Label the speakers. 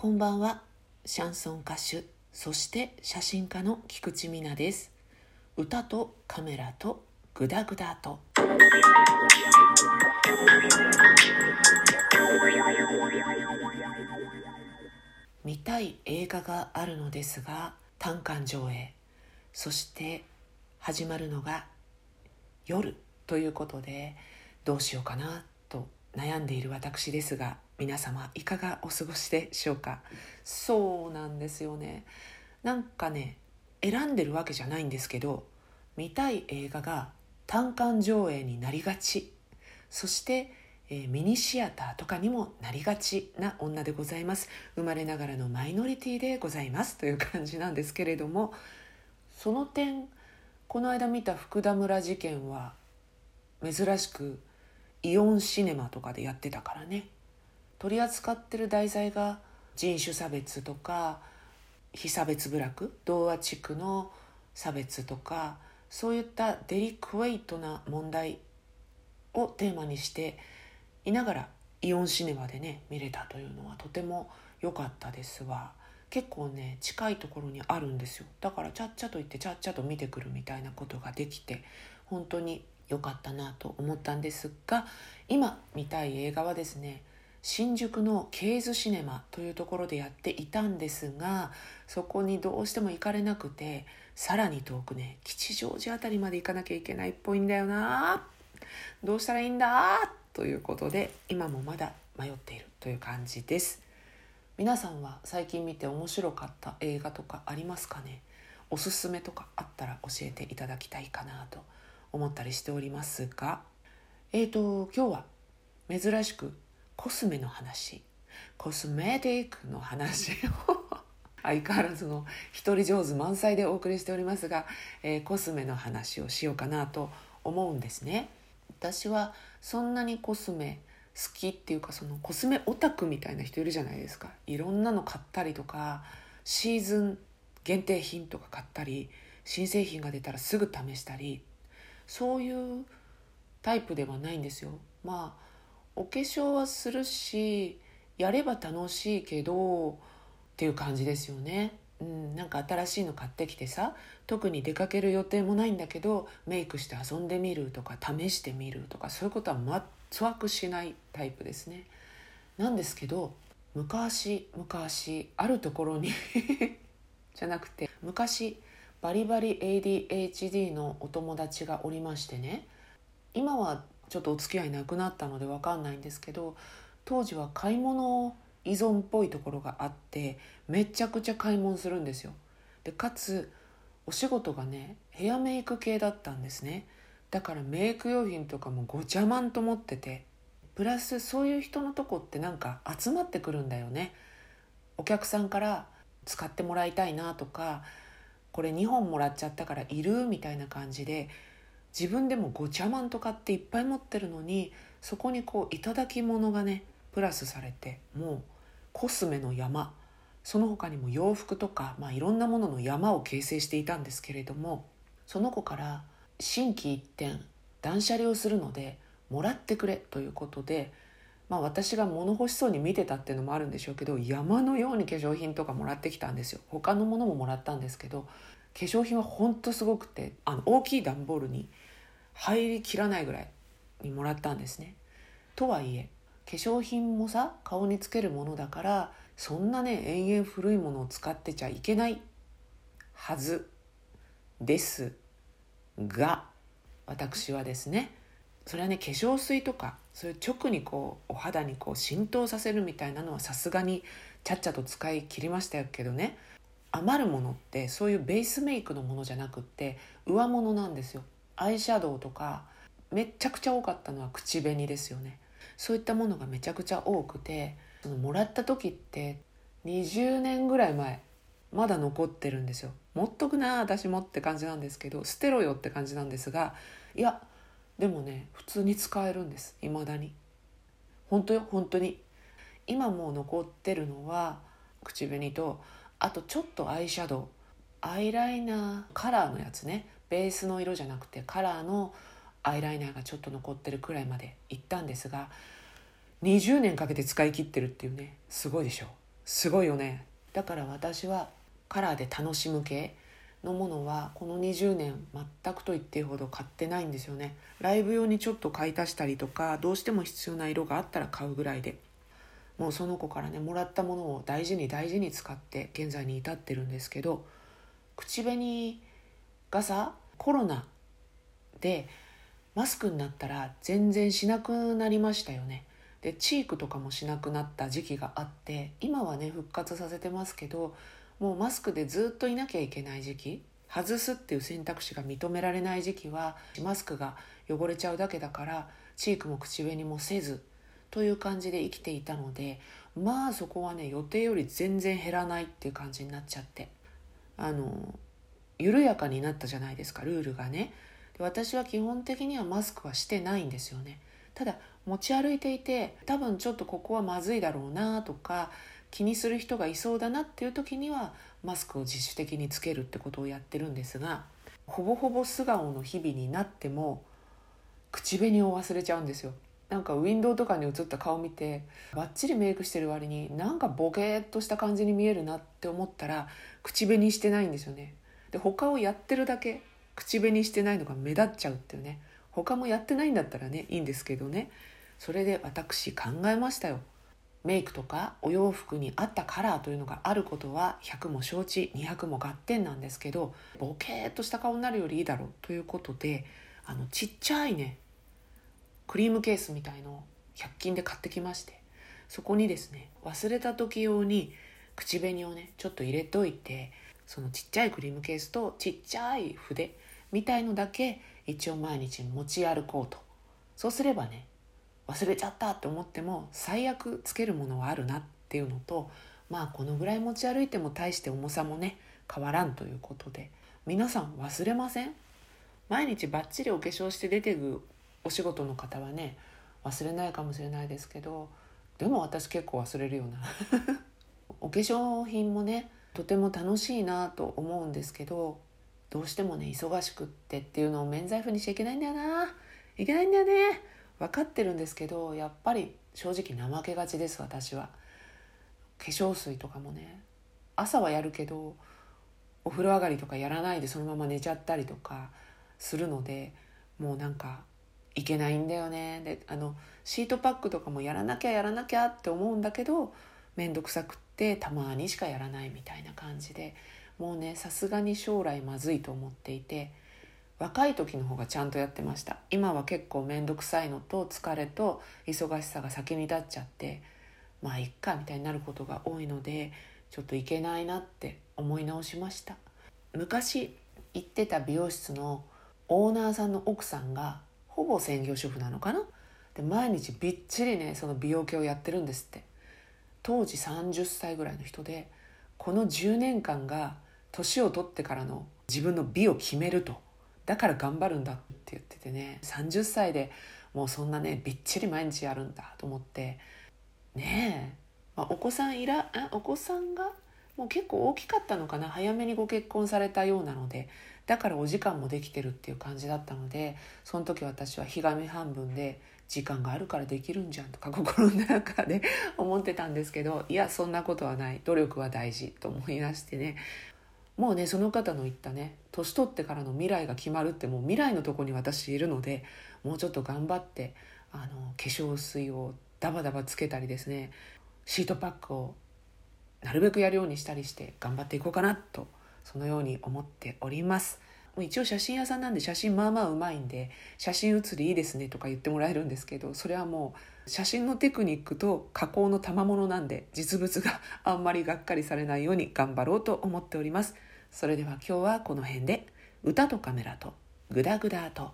Speaker 1: こんばんは。シャンソン歌手。そして写真家の菊池美奈です。歌とカメラとグダグダと。見たい映画があるのですが単館上映。そして始まるのが夜ということでどうしようかな。悩んでいる私ですが皆様いかがお過ごしでしょうか？そうなんですよね。なんかね選んでるわけじゃないんですけど見たい映画が単館上映になりがち。そして、えー、ミニシアターとかにもなりがちな女でございます。生まれながらのマイノリティでございます。という感じなんですけれどもその点この間見た福田村事件は珍しくイオンシネマとかでやってたからね。取り扱ってる題材が人種差別とか非差別部落童話地区の差別とかそういったデリクエイトな問題をテーマにしていながらイオンシネマでね見れたというのはとても良かったですわ。結構ね近いところにあるんですよ。だからちゃっちゃと行ってちゃっちゃと見てくるみたいなことができて本当に良かったなと思ったんですが今見たい映画はですね新宿のケーズシネマというところでやっていたんですがそこにどうしても行かれなくてさらに遠くね吉祥寺辺りまで行かなきゃいけないっぽいんだよな。どうしたらいいんだ？ということで今もまだ迷っているという感じです。皆さんは最近見て面白かった映画とかありますかね？おすすめとかあったら教えていただきたいかなと思ったりしておりますがえーと今日は珍しくコスメの話コスメティックの話を 相変わらずの一人上手満載でお送りしておりますが、えー、コスメの話をしようかなと思うんですね。私はそんなにコスメ好きっていうかそのコスメオタクみたいな人いるじゃないですか。いろんなの買ったりとかシーズン限定品とか買ったり新製品が出たらすぐ試したりそういうタイプではないんですよまあお化粧はするしやれば楽しいけどっていう感じですよね。うん、なんか新しいの買ってきてさ特に出かける予定もないんだけどメイクして遊んでみるとか試してみるとかそういうことは全くしないタイプですね。なんですけど昔昔あるところに じゃなくて昔バリバリ ADHD のお友達がおりましてね。今はちょっとお付き合いなくなったので分かんないんですけど当時は買い物依存っぽいところがあってめちゃくちゃ買い物するんですよ。でかつお仕事がねヘアメイク系だったんですね。だからメイク用品とかもごちゃまんと思っててプラスそういう人のとこってなんか集まってくるんだよね。お客さんから使ってもらいたいなとかこれ2本もらっちゃったからいるみたいな感じで自分でもごちゃまんとかっていっぱい持ってるのにそこにこう頂き物がねプラスされてもうコスメの山その他にも洋服とか、まあ、いろんなものの山を形成していたんですけれどもその子から心機一転断捨離をするのでもらってくれということで、まあ、私が物欲しそうに見てたっていうのもあるんでしょうけど山のように化粧品とかもらってきたんですよ他のものももらったんですけど化粧品はほんとすごくてあの大きい段ボールに入りきらないぐらいにもらったんですね。とはいえ化粧品もさ顔につけるものだからそんなね延々古いものを使ってちゃいけないはずですが私はですねそれはね化粧水とかそういう直にこうお肌にこう浸透させるみたいなのはさすがにちゃっちゃと使い切りましたけどね。余るものってそういうベースメイクのものじゃなくって上物なんですよ。アイシャドウとかめっちゃくちゃ多かったのは口紅ですよね。そういったものがめちゃくちゃ多くてそのもらった時って20年ぐらい前まだ残ってるんですよ。持っとくな私もって感じなんですけど捨てろよって感じなんですがいやでもね普通に使えるんです。いまだに。本当よ本当に。今もう残ってるのは口紅とあとちょっとアイシャドウ。アイライナーカラーのやつね。ベースの色じゃなくてカラーのアイライナーがちょっと残ってるくらいまでいったんですが20年かけて使い切ってるっていうね。すごいでしょ。すごいよね。だから私はカラーで楽しむ系。のものはこの20年全くと言っていいほど買ってないんですよね。ライブ用にちょっと買い足したりとかどうしても必要な色があったら買うぐらいで。もうその子からねもらったものを大事に大事に使って現在に至ってるんですけど口紅がさコロナでマスクになったら全然しなくなりましたよね。でチークとかもしなくなった時期があって今はね復活させてますけどもうマスクでずっといなきゃいけない時期外すっていう選択肢が認められない時期はマスクが汚れちゃうだけだからチークも口紅もせずという感じで生きていたのでまあそこはね予定より全然減らないっていう感じになっちゃって。あの緩やかになったじゃないですかルールがね。私は基本的にはマスクはしてないんですよね。ただ持ち歩いていて多分ちょっとここはまずいだろうなとか気にする人がいそうだなっていう時にはマスクを自主的につけるってことをやってるんですがほぼほぼ素顔の日々になっても口紅を忘れちゃうんですよ。なんかウィンドウとかに映った顔見てバッチリメイクしてる割になんかボケーっとした感じに見えるなって思ったら口紅してないんですよね。で他をやってるだけ口紅してないのが目立っちゃうっていうね。他もやってないんだったらねいいんですけどね。それで私考えましたよ。メイクとかお洋服に合ったカラーというのがあることは100も承知200も合点なんですけどボケーっとした顔になるよりいいだろうということであのちっちゃいねクリームケースみたいのを100均で買ってきましてそこにですね忘れた時用に口紅をねちょっと入れといてそのちっちゃいクリームケースとちっちゃい筆みたいのだけ一応毎日持ち歩こうと。そうすればね忘れちゃったって思っても最悪つけるものはあるなっていうのとまあこのぐらい持ち歩いても大して重さもね変わらんということで皆さん忘れません？毎日バッチリお化粧して出てくお仕事の方はね忘れないかもしれないですけどでも私結構忘れるような。お化粧品もねとても楽しいなと思うんですけどどうしてもね忙しくってっていうのを免罪符にしちゃいけないんだよな。いけないんだよね。分かってるんですけどやっぱり正直怠けがちです私は。化粧水とかもね。朝はやるけどお風呂上がりとかやらないでそのまま寝ちゃったりとかするのでもうなんかいけないんだよね。であのシートパックとかもやらなきゃやらなきゃって思うんだけど面倒くさくってたまにしかやらないみたいな感じでもうねさすがに将来まずいと思っていて若い時の方がちゃんとやってました。今は結構面倒くさいのと疲れと忙しさが先に立っちゃってまあいっかみたいになることが多いのでちょっといけないなって思い直しました。昔行ってた美容室のオーナーさんの奥さんがほぼ専業主婦なのかな？で毎日びっちりねその美容系をやってるんですって。当時30歳ぐらいの人でこの10年間が年を取ってからの自分の美を決めると。だから頑張るんだって言っててね30歳でもうそんなねびっちり毎日やるんだと思ってねえ、まあ、お子さんいらお子さんがもう結構大きかったのかな早めにご結婚されたようなのでだからお時間もできてるっていう感じだったのでその時私はひがみ半分で時間があるからできるんじゃんとか心の中で 思ってたんですけどいやそんなことはない努力は大事と思い出してね。もうねその方の言ったね年取ってからの未来が決まるってもう未来のとこに私いるのでもうちょっと頑張ってあの化粧水をダバダバつけたりですねシートパックをなるべくやるようにしたりして頑張っていこうかなとそのように思っております。もう一応写真屋さんなんで写真まあまあうまいんで写真写りいいですねとか言ってもらえるんですけどそれはもう写真のテクニックと加工の賜物なんで実物があんまりがっかりされないように頑張ろうと思っております。それでは今日はこの辺で。歌とカメラとグダグダと。